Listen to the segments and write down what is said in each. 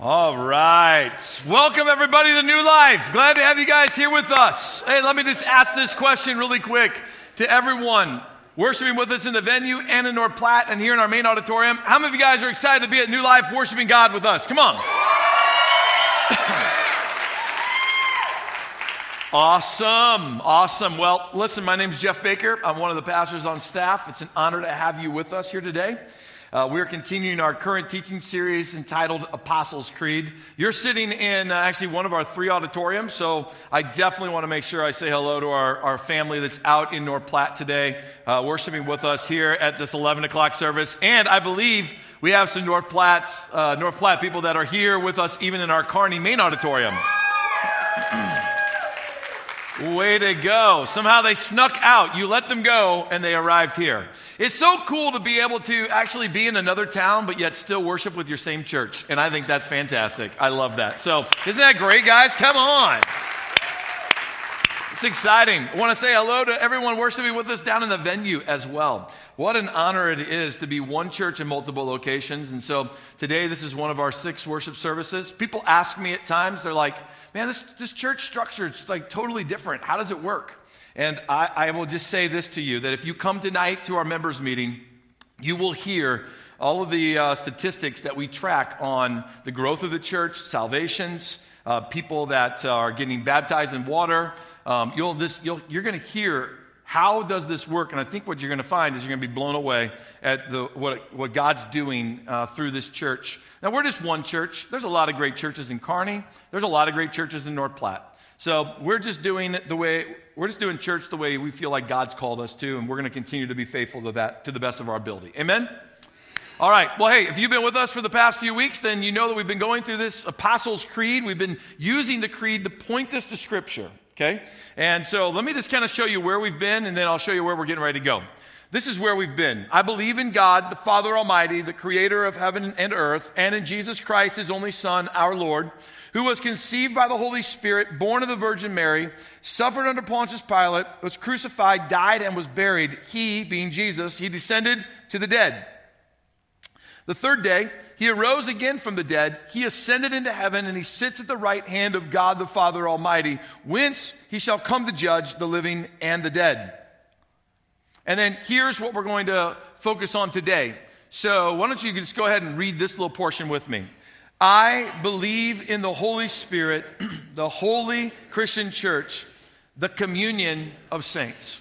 All right. Welcome, everybody, to New Life. Glad to have you guys here with us. Hey, let me just ask this question really quick to everyone worshiping with us in the venue and in North Platte and here in our main auditorium. How many of you guys are excited to be at New Life worshiping God with us? Come on. Awesome. Awesome. Well, listen, my name is Jeff Baker. I'm one of the pastors on staff. It's an honor to have you with us here today. Uh, we're continuing our current teaching series entitled Apostles' Creed. You're sitting in uh, actually one of our three auditoriums, so I definitely want to make sure I say hello to our, our family that's out in North Platte today, uh, worshiping with us here at this 11 o'clock service. And I believe we have some North Platte, uh, North Platte people that are here with us even in our Kearney main auditorium. Way to go. Somehow they snuck out. You let them go and they arrived here. It's so cool to be able to actually be in another town, but yet still worship with your same church. And I think that's fantastic. I love that. So, isn't that great, guys? Come on. It's exciting. I want to say hello to everyone worshiping with us down in the venue as well. What an honor it is to be one church in multiple locations. And so today, this is one of our six worship services. People ask me at times, they're like, man, this, this church structure is like totally different. How does it work? And I, I will just say this to you that if you come tonight to our members' meeting, you will hear all of the uh, statistics that we track on the growth of the church, salvations, uh, people that uh, are getting baptized in water. Um, you'll this, you'll, you're going to hear how does this work? And I think what you're going to find is you're going to be blown away at the, what, what God's doing uh, through this church. Now, we're just one church. There's a lot of great churches in Kearney. There's a lot of great churches in North Platte. So we're just doing the way we're just doing church the way we feel like God's called us to, and we're going to continue to be faithful to that to the best of our ability. Amen. All right. Well, hey, if you've been with us for the past few weeks, then you know that we've been going through this Apostles' Creed. We've been using the creed to point us to Scripture. Okay? And so let me just kind of show you where we've been, and then I'll show you where we're getting ready to go. This is where we've been. I believe in God, the Father Almighty, the creator of heaven and earth, and in Jesus Christ, his only Son, our Lord, who was conceived by the Holy Spirit, born of the Virgin Mary, suffered under Pontius Pilate, was crucified, died, and was buried. He, being Jesus, he descended to the dead. The third day, he arose again from the dead. He ascended into heaven and he sits at the right hand of God the Father Almighty, whence he shall come to judge the living and the dead. And then here's what we're going to focus on today. So why don't you just go ahead and read this little portion with me? I believe in the Holy Spirit, the holy Christian church, the communion of saints.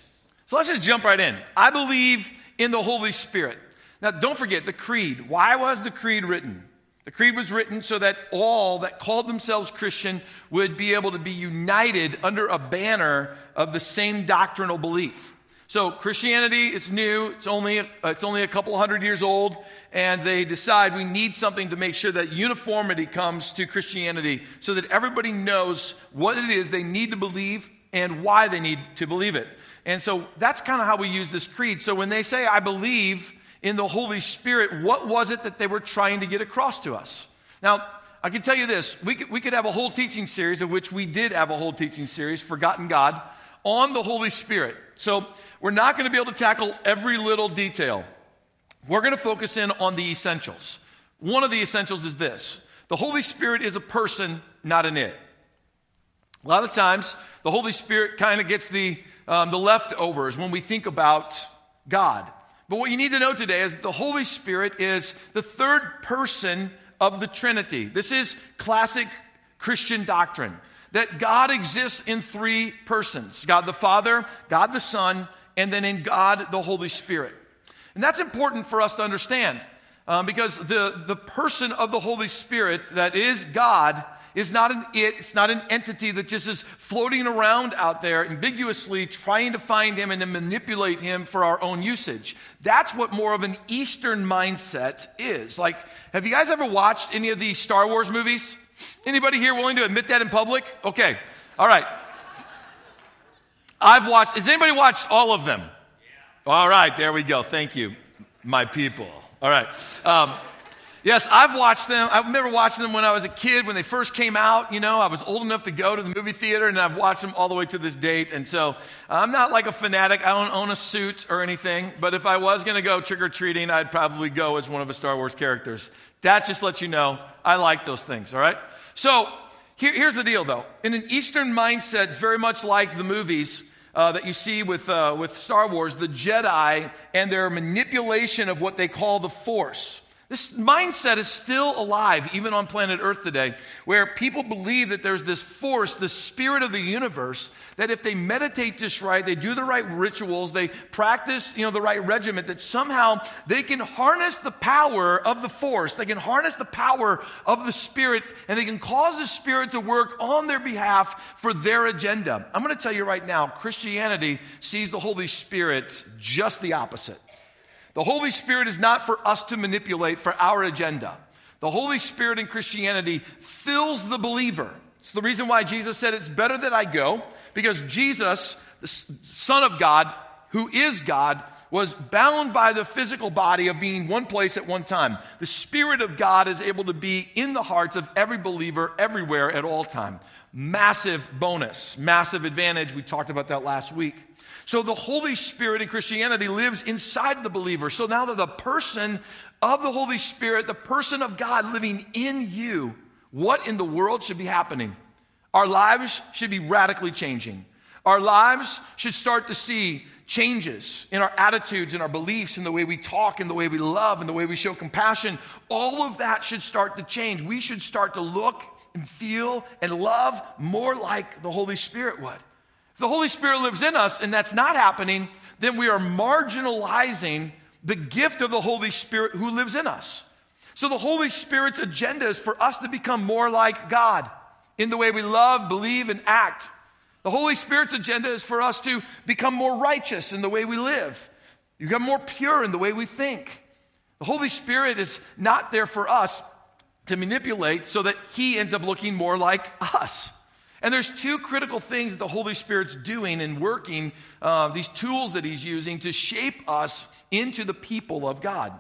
So let's just jump right in. I believe in the Holy Spirit. Now, don't forget the creed. Why was the creed written? The creed was written so that all that called themselves Christian would be able to be united under a banner of the same doctrinal belief. So Christianity is new. It's only, uh, it's only a couple hundred years old. And they decide we need something to make sure that uniformity comes to Christianity so that everybody knows what it is they need to believe and why they need to believe it. And so that's kind of how we use this creed. So when they say, I believe, in the Holy Spirit, what was it that they were trying to get across to us? Now, I can tell you this we could, we could have a whole teaching series, of which we did have a whole teaching series, Forgotten God, on the Holy Spirit. So we're not going to be able to tackle every little detail. We're going to focus in on the essentials. One of the essentials is this the Holy Spirit is a person, not an it. A lot of times, the Holy Spirit kind of gets the, um, the leftovers when we think about God. But what you need to know today is the Holy Spirit is the third person of the Trinity. This is classic Christian doctrine that God exists in three persons God the Father, God the Son, and then in God the Holy Spirit. And that's important for us to understand um, because the, the person of the Holy Spirit that is God is not an it, it's not an entity that just is floating around out there ambiguously trying to find him and to manipulate him for our own usage. That's what more of an Eastern mindset is. Like, have you guys ever watched any of the Star Wars movies? Anybody here willing to admit that in public? Okay. All right. I've watched, has anybody watched all of them? All right, there we go. Thank you, my people. All right. Um, Yes, I've watched them. I remember watching them when I was a kid, when they first came out. You know, I was old enough to go to the movie theater, and I've watched them all the way to this date. And so I'm not like a fanatic. I don't own a suit or anything. But if I was going to go trick or treating, I'd probably go as one of the Star Wars characters That just lets you know I like those things, all right? So here, here's the deal, though. In an Eastern mindset, very much like the movies, uh, that you see with, uh, with Star Wars, the Jedi and their manipulation of what they call the Force. This mindset is still alive, even on planet Earth today, where people believe that there's this force, the spirit of the universe, that if they meditate just right, they do the right rituals, they practice, you know, the right regiment, that somehow they can harness the power of the force, they can harness the power of the spirit, and they can cause the spirit to work on their behalf for their agenda. I'm going to tell you right now, Christianity sees the Holy Spirit just the opposite. The Holy Spirit is not for us to manipulate for our agenda. The Holy Spirit in Christianity fills the believer. It's the reason why Jesus said, It's better that I go, because Jesus, the Son of God, who is God, was bound by the physical body of being one place at one time. The Spirit of God is able to be in the hearts of every believer everywhere at all time. Massive bonus, massive advantage. We talked about that last week. So the Holy Spirit in Christianity lives inside the believer. So now that the person of the Holy Spirit, the person of God living in you, what in the world should be happening? Our lives should be radically changing. Our lives should start to see changes in our attitudes, in our beliefs, in the way we talk, in the way we love, in the way we show compassion. All of that should start to change. We should start to look and feel and love more like the Holy Spirit would the Holy Spirit lives in us and that's not happening, then we are marginalizing the gift of the Holy Spirit who lives in us. So the Holy Spirit's agenda is for us to become more like God in the way we love, believe, and act. The Holy Spirit's agenda is for us to become more righteous in the way we live, you become more pure in the way we think. The Holy Spirit is not there for us to manipulate so that He ends up looking more like us. And there's two critical things that the Holy Spirit's doing and working, uh, these tools that He's using to shape us into the people of God.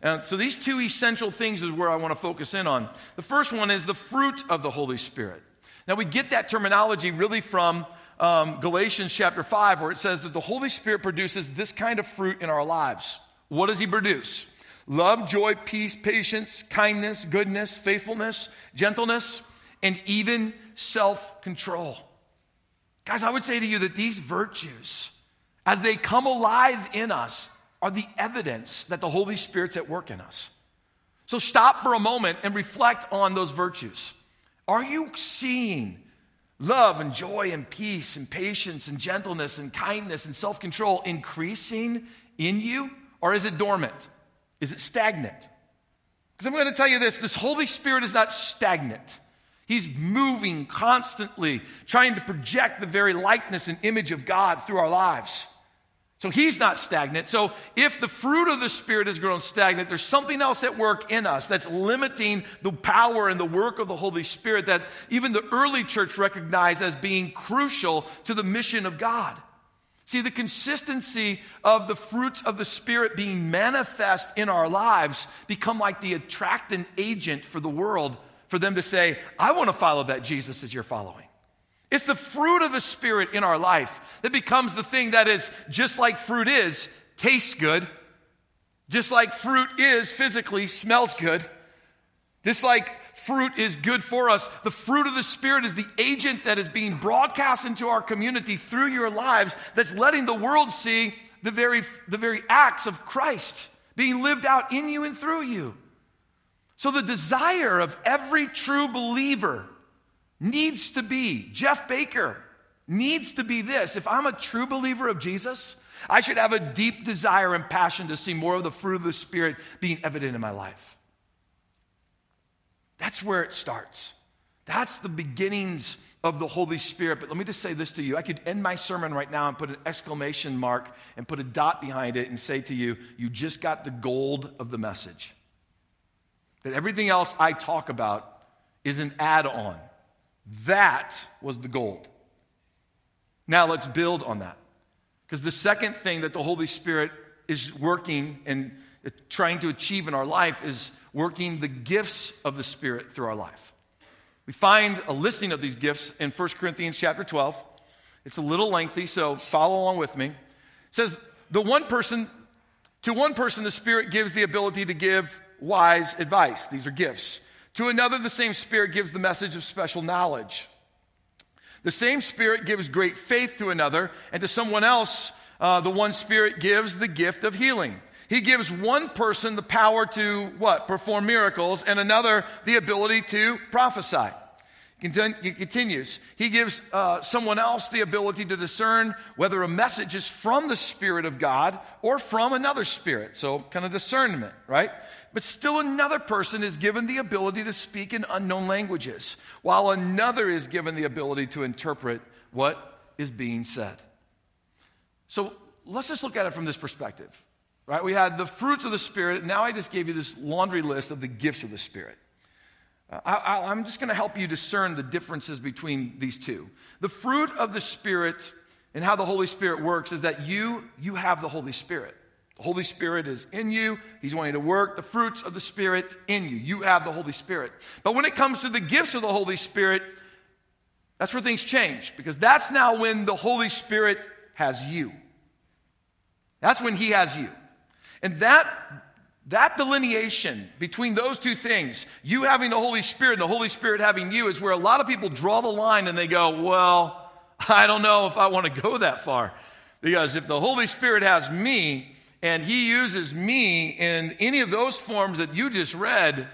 Uh, so these two essential things is where I want to focus in on. The first one is the fruit of the Holy Spirit. Now we get that terminology really from um, Galatians chapter 5, where it says that the Holy Spirit produces this kind of fruit in our lives. What does He produce? Love, joy, peace, patience, kindness, goodness, faithfulness, gentleness, and even self control. Guys, I would say to you that these virtues, as they come alive in us, are the evidence that the Holy Spirit's at work in us. So stop for a moment and reflect on those virtues. Are you seeing love and joy and peace and patience and gentleness and kindness and self control increasing in you? Or is it dormant? Is it stagnant? Because I'm going to tell you this this Holy Spirit is not stagnant. He's moving constantly, trying to project the very likeness and image of God through our lives. So he's not stagnant. So if the fruit of the Spirit has grown stagnant, there's something else at work in us that's limiting the power and the work of the Holy Spirit that even the early church recognized as being crucial to the mission of God. See, the consistency of the fruits of the Spirit being manifest in our lives become like the attractant agent for the world for them to say, I want to follow that Jesus that you're following. It's the fruit of the Spirit in our life that becomes the thing that is just like fruit is, tastes good, just like fruit is physically, smells good, just like fruit is good for us. The fruit of the Spirit is the agent that is being broadcast into our community through your lives that's letting the world see the very, the very acts of Christ being lived out in you and through you. So, the desire of every true believer needs to be Jeff Baker needs to be this. If I'm a true believer of Jesus, I should have a deep desire and passion to see more of the fruit of the Spirit being evident in my life. That's where it starts. That's the beginnings of the Holy Spirit. But let me just say this to you. I could end my sermon right now and put an exclamation mark and put a dot behind it and say to you, you just got the gold of the message that everything else I talk about is an add on. That was the gold. Now let's build on that. Because the second thing that the Holy Spirit is working and trying to achieve in our life is working the gifts of the Spirit through our life. We find a listing of these gifts in 1 Corinthians chapter 12. It's a little lengthy, so follow along with me. It says, The one person, to one person, the Spirit gives the ability to give wise advice. These are gifts. To another, the same Spirit gives the message of special knowledge. The same Spirit gives great faith to another, and to someone else, uh, the one Spirit gives the gift of healing. He gives one person the power to what? Perform miracles, and another the ability to prophesy. He continues. He gives uh, someone else the ability to discern whether a message is from the Spirit of God or from another spirit. So, kind of discernment, right? But still, another person is given the ability to speak in unknown languages, while another is given the ability to interpret what is being said. So, let's just look at it from this perspective, right? We had the fruits of the Spirit. Now, I just gave you this laundry list of the gifts of the Spirit. I, am just going to help you discern the differences between these two. The fruit of the Spirit and how the Holy Spirit works is that you, you have the Holy Spirit. The Holy Spirit is in you. He's wanting to work the fruits of the Spirit in you. You have the Holy Spirit. But when it comes to the gifts of the Holy Spirit, that's where things change because that's now when the Holy Spirit has you. That's when He has you. And that that delineation between those two things, you having the Holy Spirit and the Holy Spirit having you, is where a lot of people draw the line and they go, Well, I don't know if I want to go that far. Because if the Holy Spirit has me and He uses me in any of those forms that you just read,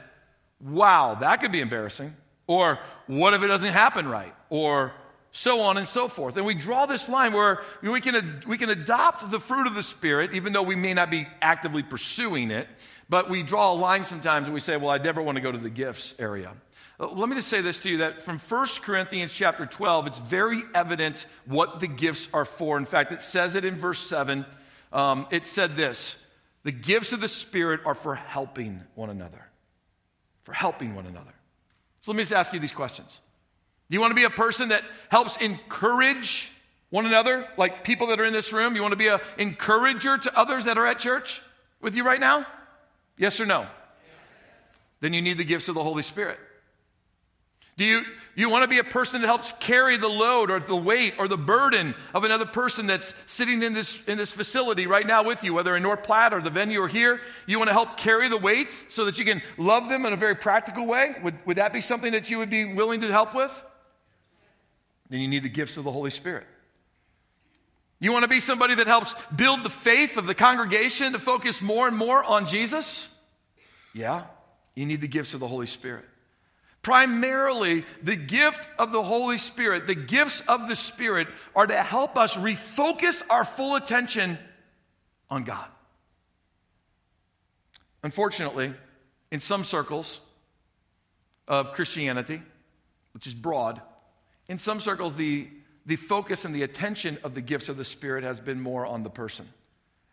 wow, that could be embarrassing. Or what if it doesn't happen right? Or so on and so forth. And we draw this line where we can, we can adopt the fruit of the Spirit, even though we may not be actively pursuing it, but we draw a line sometimes and we say, well, I never want to go to the gifts area. Uh, let me just say this to you that from 1 Corinthians chapter 12, it's very evident what the gifts are for. In fact, it says it in verse 7. Um, it said this The gifts of the Spirit are for helping one another. For helping one another. So let me just ask you these questions. Do you want to be a person that helps encourage one another, like people that are in this room? You want to be an encourager to others that are at church with you right now? Yes or no? Yes. Then you need the gifts of the Holy Spirit. Do you, you want to be a person that helps carry the load or the weight or the burden of another person that's sitting in this, in this facility right now with you, whether in North Platte or the venue or here? You want to help carry the weight so that you can love them in a very practical way? Would, would that be something that you would be willing to help with? then you need the gifts of the Holy Spirit. You want to be somebody that helps build the faith of the congregation to focus more and more on Jesus? Yeah, you need the gifts of the Holy Spirit. Primarily, the gift of the Holy Spirit, the gifts of the Spirit are to help us refocus our full attention on God. Unfortunately, in some circles of Christianity, which is broad, in some circles, the, the focus and the attention of the gifts of the Spirit has been more on the person.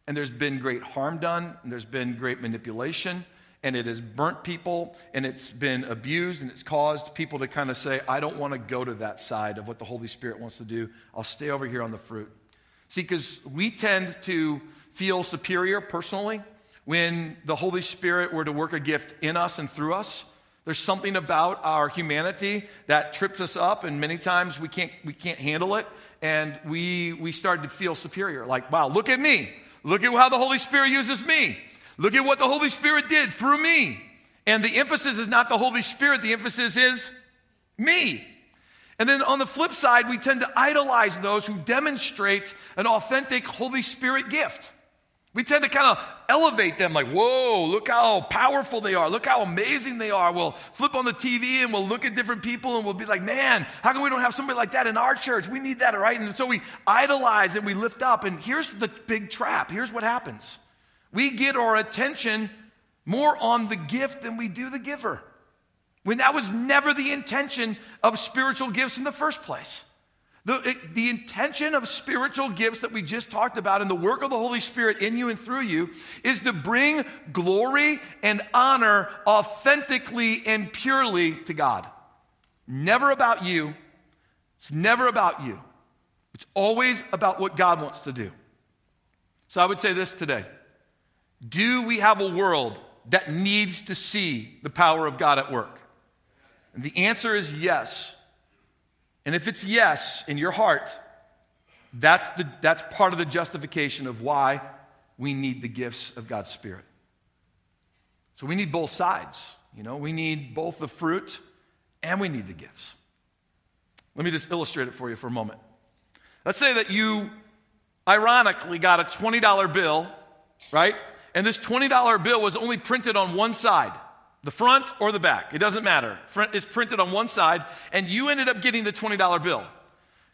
And there's been great harm done, and there's been great manipulation, and it has burnt people, and it's been abused, and it's caused people to kind of say, I don't want to go to that side of what the Holy Spirit wants to do. I'll stay over here on the fruit. See, because we tend to feel superior personally when the Holy Spirit were to work a gift in us and through us. There's something about our humanity that trips us up, and many times we can't, we can't handle it, and we, we start to feel superior. Like, wow, look at me. Look at how the Holy Spirit uses me. Look at what the Holy Spirit did through me. And the emphasis is not the Holy Spirit, the emphasis is me. And then on the flip side, we tend to idolize those who demonstrate an authentic Holy Spirit gift. We tend to kind of elevate them like, whoa, look how powerful they are. Look how amazing they are. We'll flip on the TV and we'll look at different people and we'll be like, man, how come we don't have somebody like that in our church? We need that, right? And so we idolize and we lift up. And here's the big trap. Here's what happens we get our attention more on the gift than we do the giver. When that was never the intention of spiritual gifts in the first place. The, it, the intention of spiritual gifts that we just talked about and the work of the Holy Spirit in you and through you is to bring glory and honor authentically and purely to God. Never about you. It's never about you. It's always about what God wants to do. So I would say this today Do we have a world that needs to see the power of God at work? And the answer is yes. And if it's yes in your heart, that's, the, that's part of the justification of why we need the gifts of God's Spirit. So we need both sides. You know, we need both the fruit and we need the gifts. Let me just illustrate it for you for a moment. Let's say that you ironically got a $20 bill, right? And this $20 bill was only printed on one side, the front or the back. It doesn't matter. It's printed on one side, and you ended up getting the $20 bill.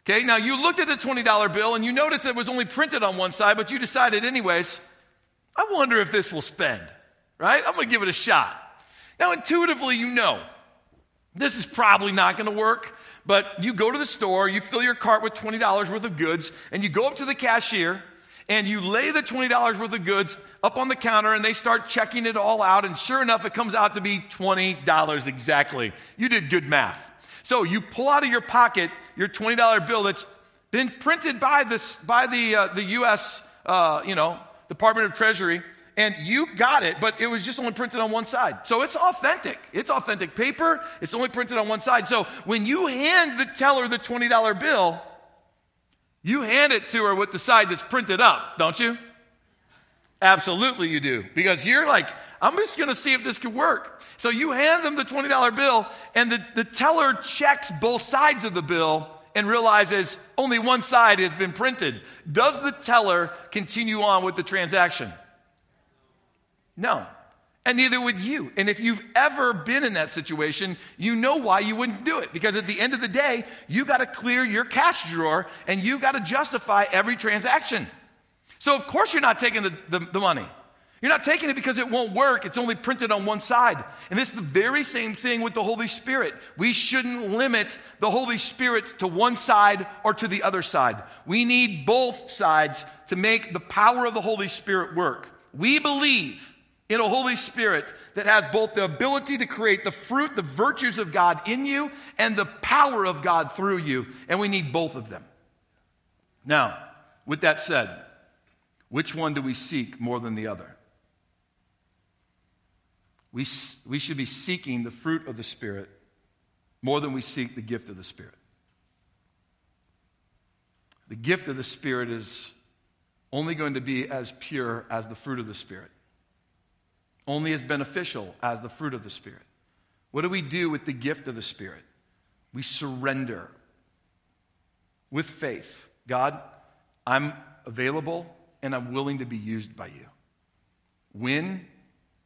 Okay, now you looked at the $20 bill and you noticed it was only printed on one side, but you decided, anyways, I wonder if this will spend, right? I'm gonna give it a shot. Now, intuitively, you know this is probably not gonna work, but you go to the store, you fill your cart with $20 worth of goods, and you go up to the cashier and you lay the $20 worth of goods up on the counter and they start checking it all out. And sure enough, it comes out to be $20 exactly. You did good math. So you pull out of your pocket your $20 bill that's been printed by, this, by the, uh, the U.S. Uh, you know, Department of Treasury and you got it, but it was just only printed on one side. So it's authentic. It's authentic paper. It's only printed on one side. So when you hand the teller the $20 bill, you hand it to her with the side that's printed up, don't you? Absolutely, you do. Because you're like, I'm just going to see if this could work. So you hand them the $20 bill, and the, the teller checks both sides of the bill and realizes only one side has been printed. Does the teller continue on with the transaction? No. And neither would you. And if you've ever been in that situation, you know why you wouldn't do it. Because at the end of the day, you got to clear your cash drawer and you got to justify every transaction. So, of course, you're not taking the, the, the, money. You're not taking it because it won't work. It's only printed on one side. And this is the very same thing with the Holy Spirit. We shouldn't limit the Holy Spirit to one side or to the other side. We need both sides to make the power of the Holy Spirit work. We believe in a Holy Spirit that has both the ability to create the fruit, the virtues of God in you, and the power of God through you. And we need both of them. Now, with that said, which one do we seek more than the other? We, we should be seeking the fruit of the Spirit more than we seek the gift of the Spirit. The gift of the Spirit is only going to be as pure as the fruit of the Spirit only as beneficial as the fruit of the Spirit. What do we do with the gift of the Spirit? We surrender with faith. God, I'm available and I'm willing to be used by you. When,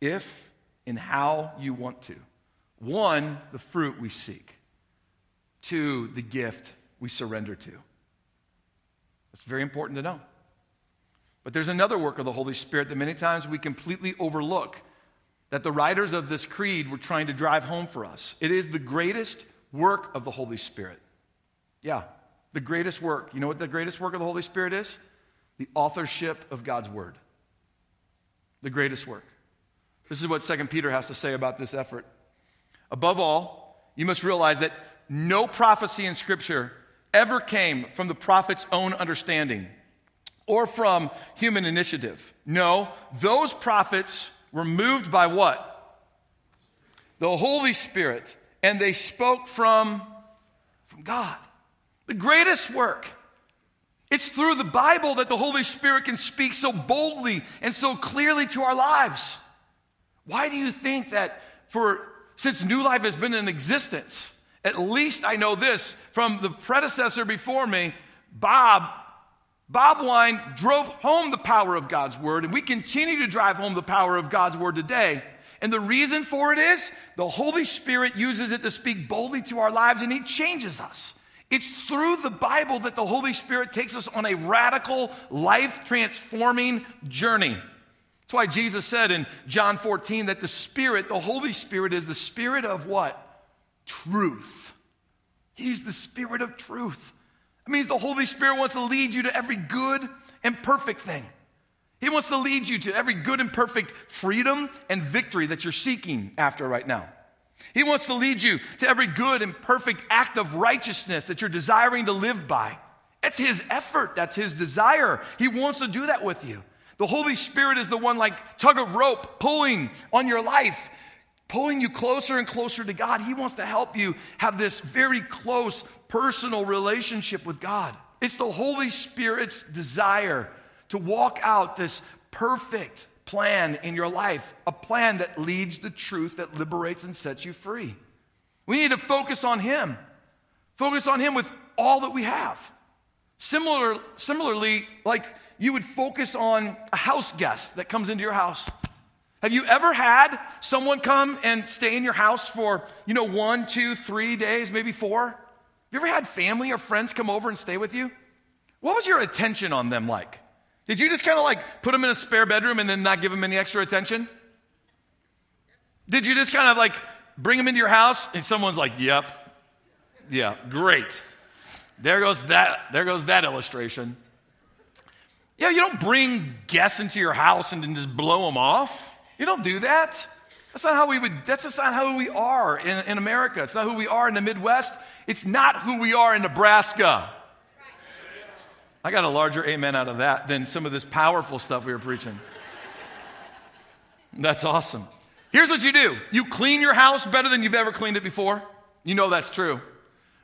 if, and how you want to. One, the fruit we seek. Two, the gift we surrender to. That's very important to know. But there's another work of the Holy Spirit that many times we completely overlook that the writers of this creed were trying to drive home for us. It is the greatest work of the Holy Spirit. Yeah, the greatest work. You know what the greatest work of the Holy Spirit is? The authorship of God's Word. The greatest work. This is what 2 Peter has to say about this effort. Above all, you must realize that no prophecy in Scripture ever came from the prophet's own understanding or from human initiative. No, those prophets were moved by what? The Holy Spirit. And they spoke from, from God. The greatest work. It's through the Bible that the Holy Spirit can speak so boldly and so clearly to our lives. Why do you think that for since New Life has been in existence, at least I know this from the predecessor before me, Bob Bob Wine drove home the power of God's word, and we continue to drive home the power of God's word today. And the reason for it is the Holy Spirit uses it to speak boldly to our lives, and He changes us. It's through the Bible that the Holy Spirit takes us on a radical, life transforming journey. That's why Jesus said in John 14 that the Spirit, the Holy Spirit, is the Spirit of what? Truth. He's the Spirit of truth. It means the Holy Spirit wants to lead you to every good and perfect thing. He wants to lead you to every good and perfect freedom and victory that you're seeking after right now. He wants to lead you to every good and perfect act of righteousness that you're desiring to live by. That's His effort, that's His desire. He wants to do that with you. The Holy Spirit is the one like tug of rope pulling on your life, pulling you closer and closer to God. He wants to help you have this very close personal relationship with God. It's the Holy Spirit's desire to walk out this perfect plan in your life, a plan that leads to truth that liberates and sets you free. We need to focus on Him. Focus on Him with all that we have. Similar, similarly, like you would focus on a house guest that comes into your house. Have you ever had someone come and stay in your house for, you know, one, two, three days, maybe four? Have you ever had family or friends come over and stay with you? What was your attention on them like? Did you just kind of like put them in a spare bedroom and then not give them any extra attention? Did you just kind of like bring them into your house and someone's like, yep, yeah, great. There goes that, there goes that illustration. Yeah, you don't bring guests into your house and then just blow them off. You don't do that. That's not how we would, that's just not how we are in, in America. It's not who we are in the Midwest. It's not who we are in Nebraska. I got a larger amen out of that than some of this powerful stuff we were preaching. That's awesome. Here's what you do you clean your house better than you've ever cleaned it before. You know that's true,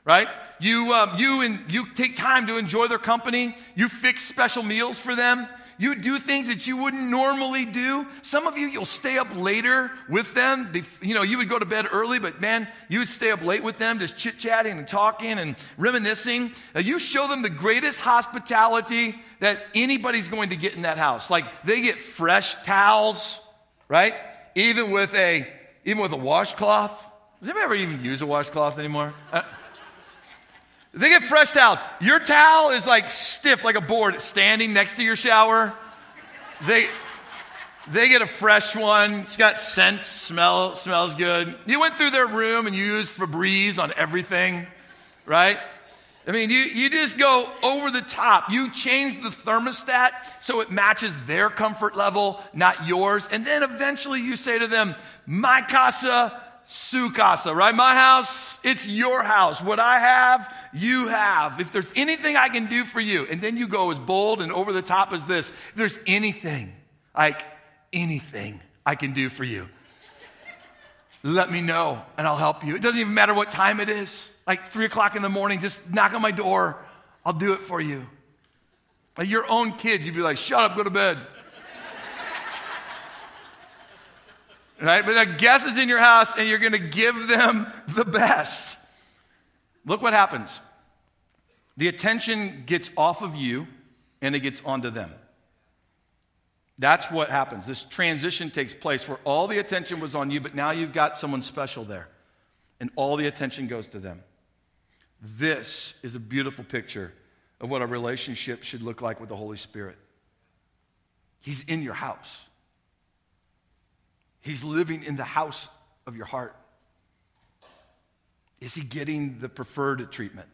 right? You, um, you, and you take time to enjoy their company. You fix special meals for them. You do things that you wouldn't normally do. Some of you, you'll stay up later with them. You know, you would go to bed early, but man, you would stay up late with them, just chit chatting and talking and reminiscing. Now, you show them the greatest hospitality that anybody's going to get in that house. Like they get fresh towels, right? Even with a even with a washcloth. Does anybody ever even use a washcloth anymore? Uh, they get fresh towels. Your towel is like stiff, like a board, standing next to your shower. They, they get a fresh one. It's got scent, smell, smells good. You went through their room and you used Febreze on everything, right? I mean, you, you just go over the top. You change the thermostat so it matches their comfort level, not yours. And then eventually you say to them, My casa, su casa, right? My house, it's your house. What I have, you have. If there's anything I can do for you, and then you go as bold and over the top as this, if there's anything, like anything I can do for you, let me know and I'll help you. It doesn't even matter what time it is, like three o'clock in the morning, just knock on my door, I'll do it for you. Like your own kids, you'd be like, shut up, go to bed. right? But a guest is in your house and you're going to give them the best. Look what happens. The attention gets off of you and it gets onto them. That's what happens. This transition takes place where all the attention was on you, but now you've got someone special there, and all the attention goes to them. This is a beautiful picture of what a relationship should look like with the Holy Spirit. He's in your house, He's living in the house of your heart. Is he getting the preferred treatment?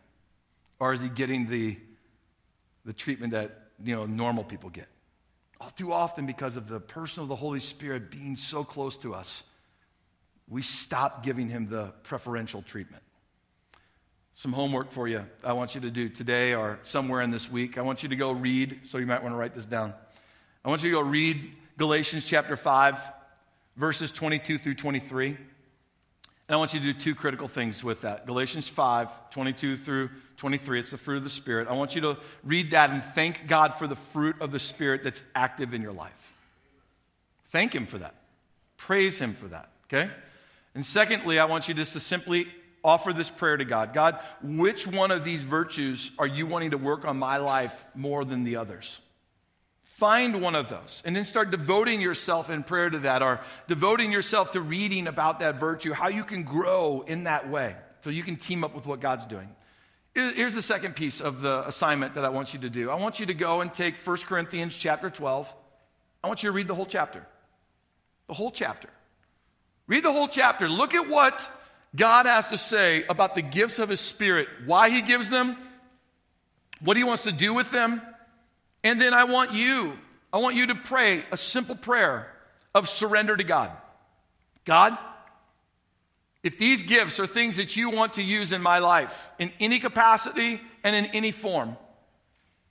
Or is he getting the, the treatment that you know normal people get? All too often, because of the person of the Holy Spirit being so close to us, we stop giving him the preferential treatment. Some homework for you I want you to do today or somewhere in this week. I want you to go read, so you might want to write this down. I want you to go read Galatians chapter 5, verses 22 through 23. And I want you to do two critical things with that. Galatians 5, 22 through 23. It's the fruit of the Spirit. I want you to read that and thank God for the fruit of the Spirit that's active in your life. Thank Him for that. Praise Him for that, okay? And secondly, I want you just to simply offer this prayer to God God, which one of these virtues are you wanting to work on my life more than the others? Find one of those and then start devoting yourself in prayer to that or devoting yourself to reading about that virtue, how you can grow in that way so you can team up with what God's doing. Here's the second piece of the assignment that I want you to do. I want you to go and take 1 Corinthians chapter 12. I want you to read the whole chapter. The whole chapter. Read the whole chapter. Look at what God has to say about the gifts of His Spirit, why He gives them, what He wants to do with them, and then I want you, I want you to pray a simple prayer of surrender to God. God, if these gifts are things that you want to use in my life, in any capacity and in any form,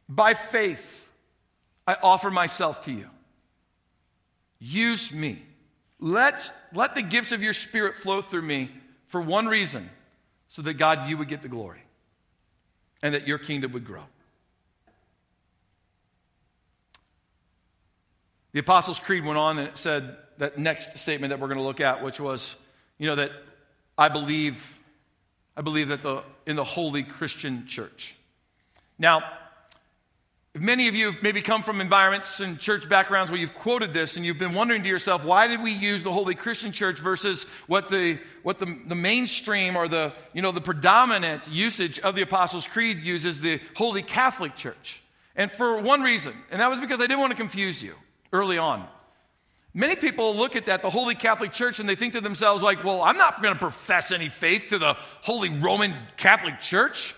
by faith, I offer myself to you. Use me. Let, let the gifts of your spirit flow through me for one reason so that God, you would get the glory and that your kingdom would grow. The Apostles' Creed went on and it said that next statement that we're going to look at, which was, you know, that I believe, I believe that the, in the holy Christian church. Now, if many of you have maybe come from environments and church backgrounds where you've quoted this and you've been wondering to yourself, why did we use the Holy Christian Church versus what the, what the, the mainstream or the, you know, the predominant usage of the Apostles' Creed uses the Holy Catholic Church? And for one reason, and that was because I didn't want to confuse you early on. Many people look at that, the Holy Catholic Church, and they think to themselves, like, well, I'm not going to profess any faith to the Holy Roman Catholic Church.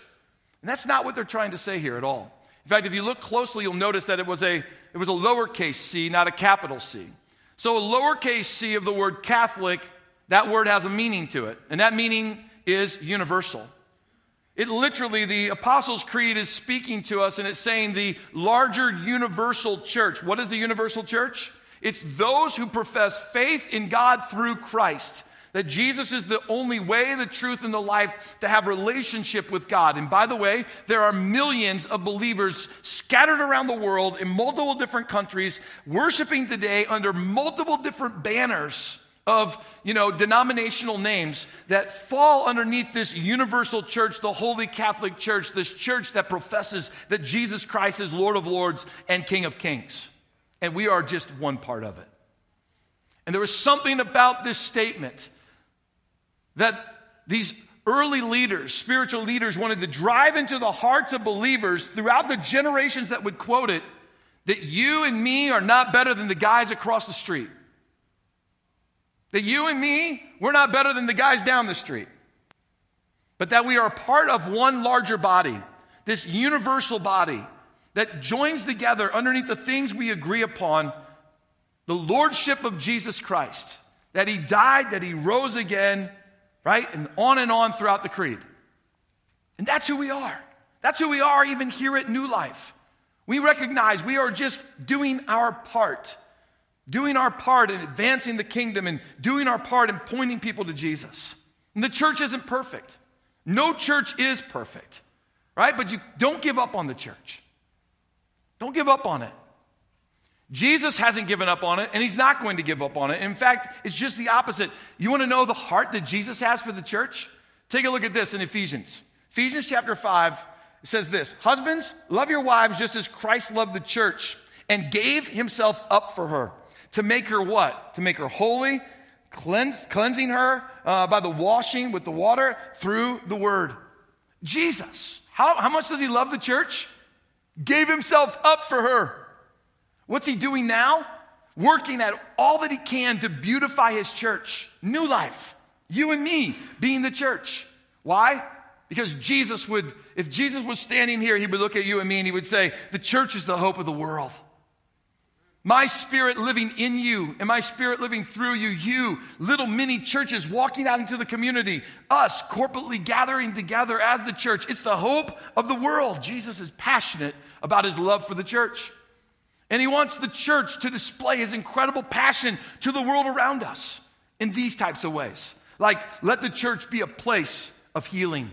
And that's not what they're trying to say here at all. In fact, if you look closely, you'll notice that it was a, it was a lowercase c, not a capital C. So, a lowercase c of the word Catholic, that word has a meaning to it, and that meaning is universal. It literally, the Apostles' Creed is speaking to us and it's saying the larger universal church. What is the universal church? It's those who profess faith in God through Christ that Jesus is the only way, the truth, and the life to have relationship with God. And by the way, there are millions of believers scattered around the world in multiple different countries, worshiping today under multiple different banners of you know denominational names that fall underneath this universal church the holy catholic church this church that professes that jesus christ is lord of lords and king of kings and we are just one part of it and there was something about this statement that these early leaders, spiritual leaders, wanted to drive into the hearts of believers throughout the generations that would quote it that you and me are not better than the guys across the street. That you and me, we're not better than the guys down the street. But that we are part of one larger body, this universal body that joins together underneath the things we agree upon the lordship of Jesus Christ. That he died, that he rose again, right? And on and on throughout the creed. And that's who we are. That's who we are even here at New Life. We recognize we are just doing our part, doing our part in advancing the kingdom and doing our part in pointing people to Jesus. And the church isn't perfect. No church is perfect, right? But you don't give up on the church. Don't give up on it. Jesus hasn't given up on it, and he's not going to give up on it. In fact, it's just the opposite. You want to know the heart that Jesus has for the church? Take a look at this in Ephesians. Ephesians chapter 5 says this Husbands, love your wives just as Christ loved the church and gave himself up for her to make her what? To make her holy, cleanse, cleansing her uh, by the washing with the water through the word. Jesus, how, how much does he love the church? Gave himself up for her. What's he doing now? Working at all that he can to beautify his church. New life. You and me being the church. Why? Because Jesus would, if Jesus was standing here, he would look at you and me and he would say, The church is the hope of the world. My spirit living in you and my spirit living through you, you, little mini churches walking out into the community, us corporately gathering together as the church. It's the hope of the world. Jesus is passionate about his love for the church. And he wants the church to display his incredible passion to the world around us in these types of ways. Like, let the church be a place of healing.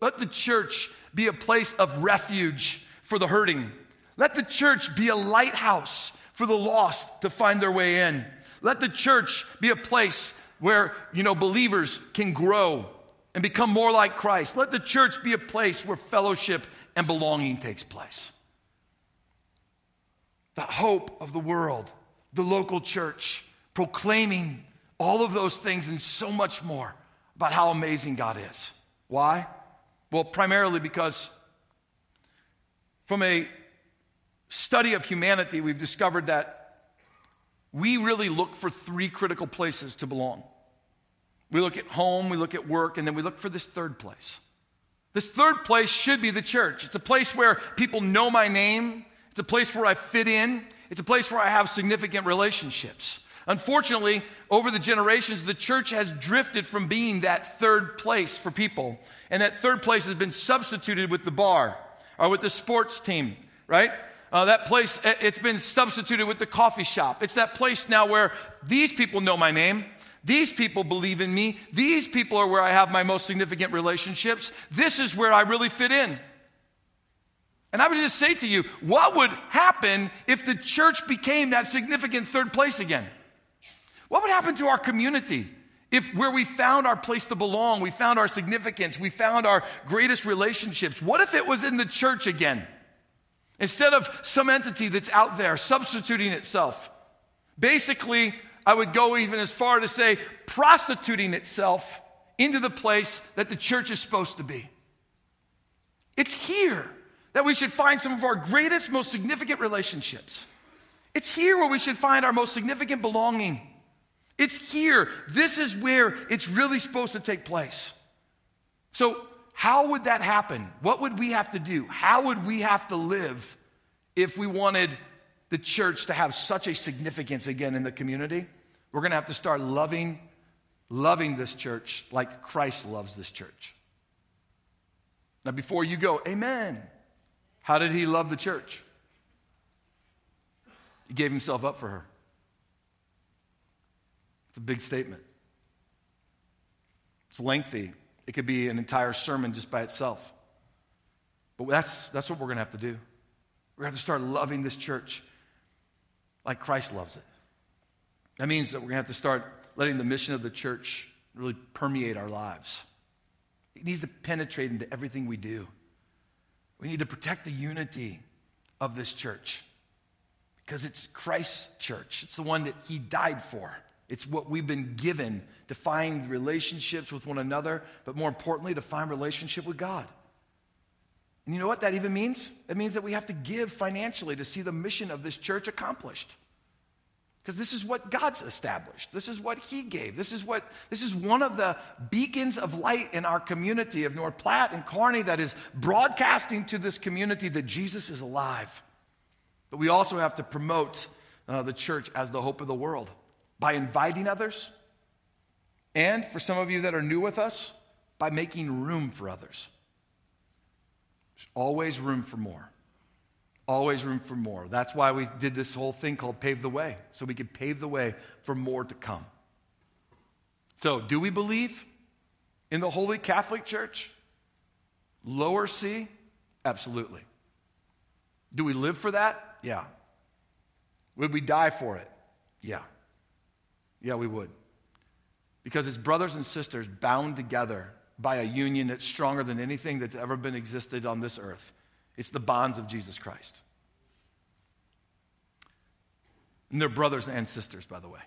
Let the church be a place of refuge for the hurting. Let the church be a lighthouse for the lost to find their way in. Let the church be a place where, you know, believers can grow and become more like Christ. Let the church be a place where fellowship and belonging takes place the hope of the world, the local church, proclaiming all of those things and so much more about how amazing God is. Why? Well, primarily because from a study of humanity, we've discovered that we really look for three critical places to belong. We look at home, we look at work, and then we look for this third place. This third place should be the church. It's a place where people know my name, it's a place where I fit in. It's a place where I have significant relationships. Unfortunately, over the generations, the church has drifted from being that third place for people. And that third place has been substituted with the bar or with the sports team, right? Uh, that place, it's been substituted with the coffee shop. It's that place now where these people know my name. These people believe in me. These people are where I have my most significant relationships. This is where I really fit in. And I would just say to you, what would happen if the church became that significant third place again? What would happen to our community if where we found our place to belong, we found our significance, we found our greatest relationships? What if it was in the church again? Instead of some entity that's out there substituting itself. Basically, I would go even as far to say prostituting itself into the place that the church is supposed to be. It's here that we should find some of our greatest, most significant relationships. It's here where we should find our most significant belonging. It's here. This is where it's really supposed to take place. So, how would that happen? What would we have to do? How would we have to live if we wanted the church to have such a significance again in the community? We're going to have to start loving loving this church like Christ loves this church. Now before you go, amen. How did he love the church? He gave himself up for her. It's a big statement. It's lengthy. It could be an entire sermon just by itself. But that's, that's what we're going to have to do. We're going to have to start loving this church like Christ loves it. That means that we're going to have to start letting the mission of the church really permeate our lives. It needs to penetrate into everything we do. We need to protect the unity of this church because it's Christ's church. It's the one that He died for. It's what we've been given to find relationships with one another, but more importantly, to find relationship with God. And you know what that even means? It means that we have to give financially to see the mission of this church accomplished. Because this is what God's established. This is what He gave. This is what this is one of the beacons of light in our community of North Platte and Kearney that is broadcasting to this community that Jesus is alive. But we also have to promote uh, the church as the hope of the world by inviting others, and for some of you that are new with us, by making room for others. There's always room for more. Always room for more. That's why we did this whole thing called Pave the Way, so we could pave the way for more to come. So, do we believe in the Holy Catholic Church? Lower C? Absolutely. Do we live for that? Yeah. Would we die for it? Yeah. Yeah, we would. Because it's brothers and sisters bound together by a union that's stronger than anything that's ever been existed on this earth. It's the bonds of Jesus Christ. And they're brothers and sisters, by the way.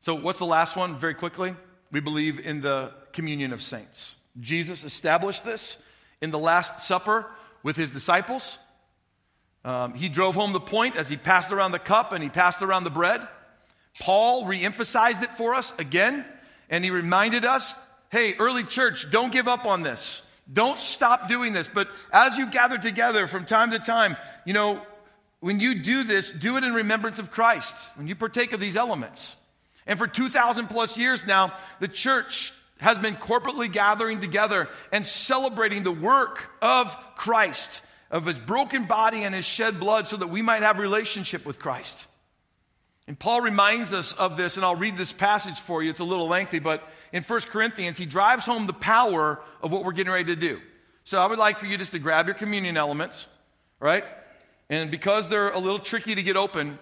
So, what's the last one? Very quickly, we believe in the communion of saints. Jesus established this in the Last Supper with his disciples. Um, he drove home the point as he passed around the cup and he passed around the bread. Paul reemphasized it for us again, and he reminded us hey, early church, don't give up on this. Don't stop doing this. But as you gather together from time to time, you know, when you do this, do it in remembrance of Christ, when you partake of these elements. And for 2,000 plus years now, the church has been corporately gathering together and celebrating the work of Christ, of his broken body and his shed blood, so that we might have relationship with Christ. And Paul reminds us of this, and I'll read this passage for you. It's a little lengthy, but in 1 Corinthians, he drives home the power of what we're getting ready to do. So I would like for you just to grab your communion elements, right? And because they're a little tricky to get open,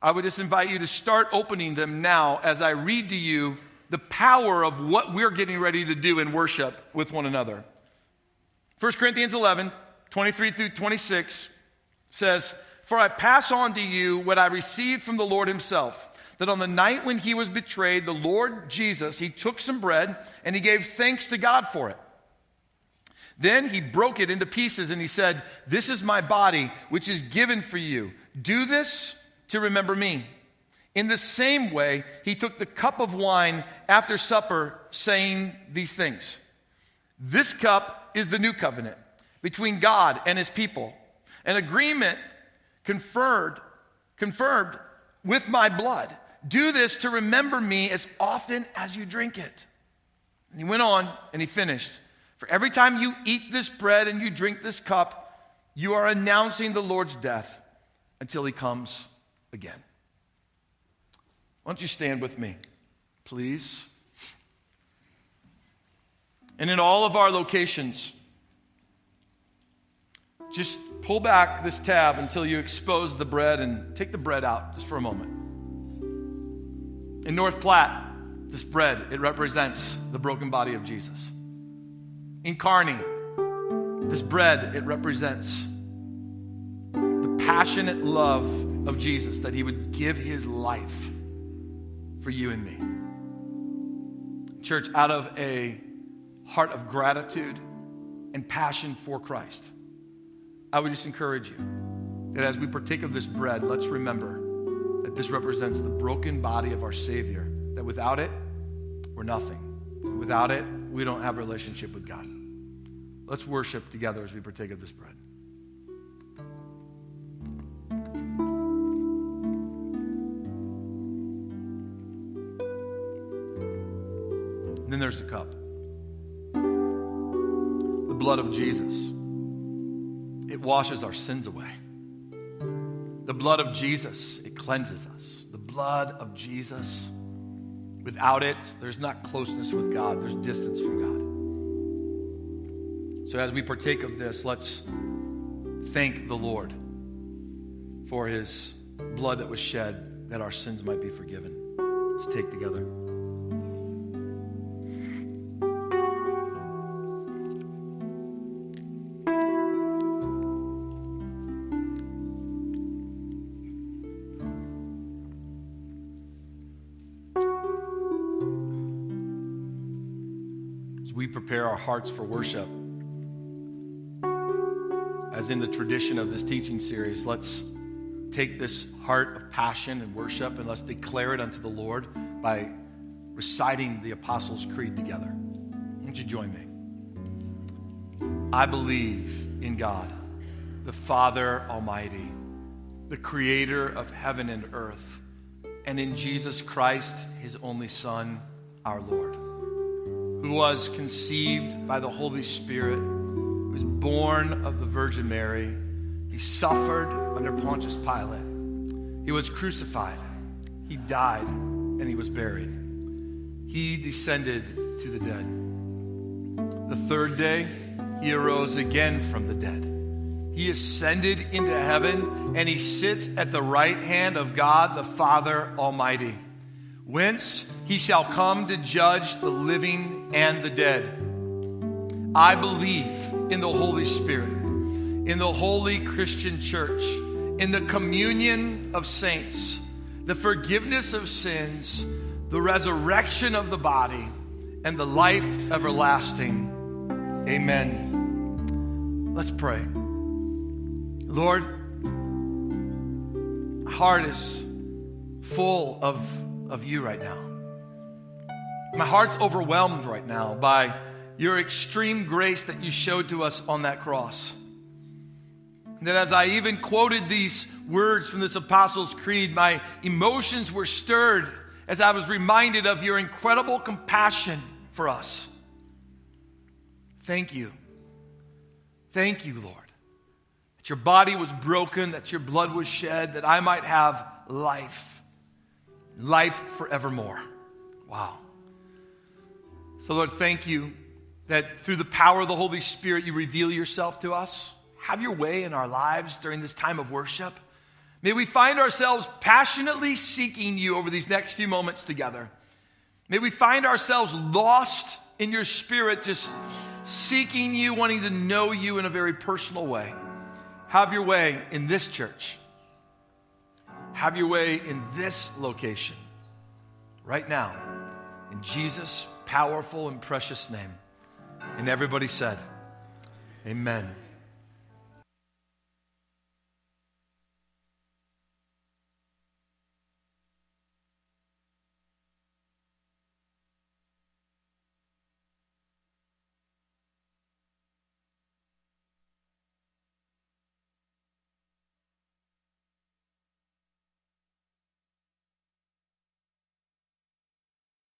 I would just invite you to start opening them now as I read to you the power of what we're getting ready to do in worship with one another. 1 Corinthians 11, 23 through 26 says, for I pass on to you what I received from the Lord himself. That on the night when he was betrayed, the Lord Jesus, he took some bread and he gave thanks to God for it. Then he broke it into pieces and he said, This is my body, which is given for you. Do this to remember me. In the same way, he took the cup of wine after supper, saying these things This cup is the new covenant between God and his people, an agreement conferred, confirmed with my blood. Do this to remember me as often as you drink it. And he went on and he finished. For every time you eat this bread and you drink this cup, you are announcing the Lord's death until he comes again. Why don't you stand with me, please? And in all of our locations, just pull back this tab until you expose the bread and take the bread out just for a moment. In North Platte, this bread, it represents the broken body of Jesus. In Kearney, this bread, it represents the passionate love of Jesus that he would give his life for you and me. Church, out of a heart of gratitude and passion for Christ, I would just encourage you that as we partake of this bread, let's remember that this represents the broken body of our Savior, that without it, we're nothing. Without it, we don't have a relationship with God. Let's worship together as we partake of this bread. And then there's the cup. The blood of Jesus. It washes our sins away. The blood of Jesus, it cleanses us. The blood of Jesus, without it, there's not closeness with God, there's distance from God. So as we partake of this, let's thank the Lord for his blood that was shed that our sins might be forgiven. Let's take together. Hearts for worship. As in the tradition of this teaching series, let's take this heart of passion and worship and let's declare it unto the Lord by reciting the Apostles' Creed together. Won't you join me? I believe in God, the Father Almighty, the creator of heaven and earth, and in Jesus Christ, his only Son, our Lord who was conceived by the Holy Spirit, who was born of the Virgin Mary. He suffered under Pontius Pilate. He was crucified. He died and he was buried. He descended to the dead. The third day, he arose again from the dead. He ascended into heaven and he sits at the right hand of God the Father Almighty whence he shall come to judge the living and the dead. I believe in the Holy Spirit, in the holy Christian church, in the communion of saints, the forgiveness of sins, the resurrection of the body, and the life everlasting. Amen. Let's pray. Lord, heart is full of of you right now. My heart's overwhelmed right now by your extreme grace that you showed to us on that cross. That as I even quoted these words from this Apostles' Creed, my emotions were stirred as I was reminded of your incredible compassion for us. Thank you. Thank you, Lord, that your body was broken, that your blood was shed, that I might have life life forevermore. Wow. So, Lord, thank you that through the power of the Holy Spirit, you reveal yourself to us. Have your way in our lives during this time of worship. May we find ourselves passionately seeking you over these next few moments together. May we find ourselves lost in your spirit, just seeking you, wanting to know you in a very personal way. Have your way in this church. Have your way in this location right now. In Jesus' powerful and precious name. And everybody said, Amen.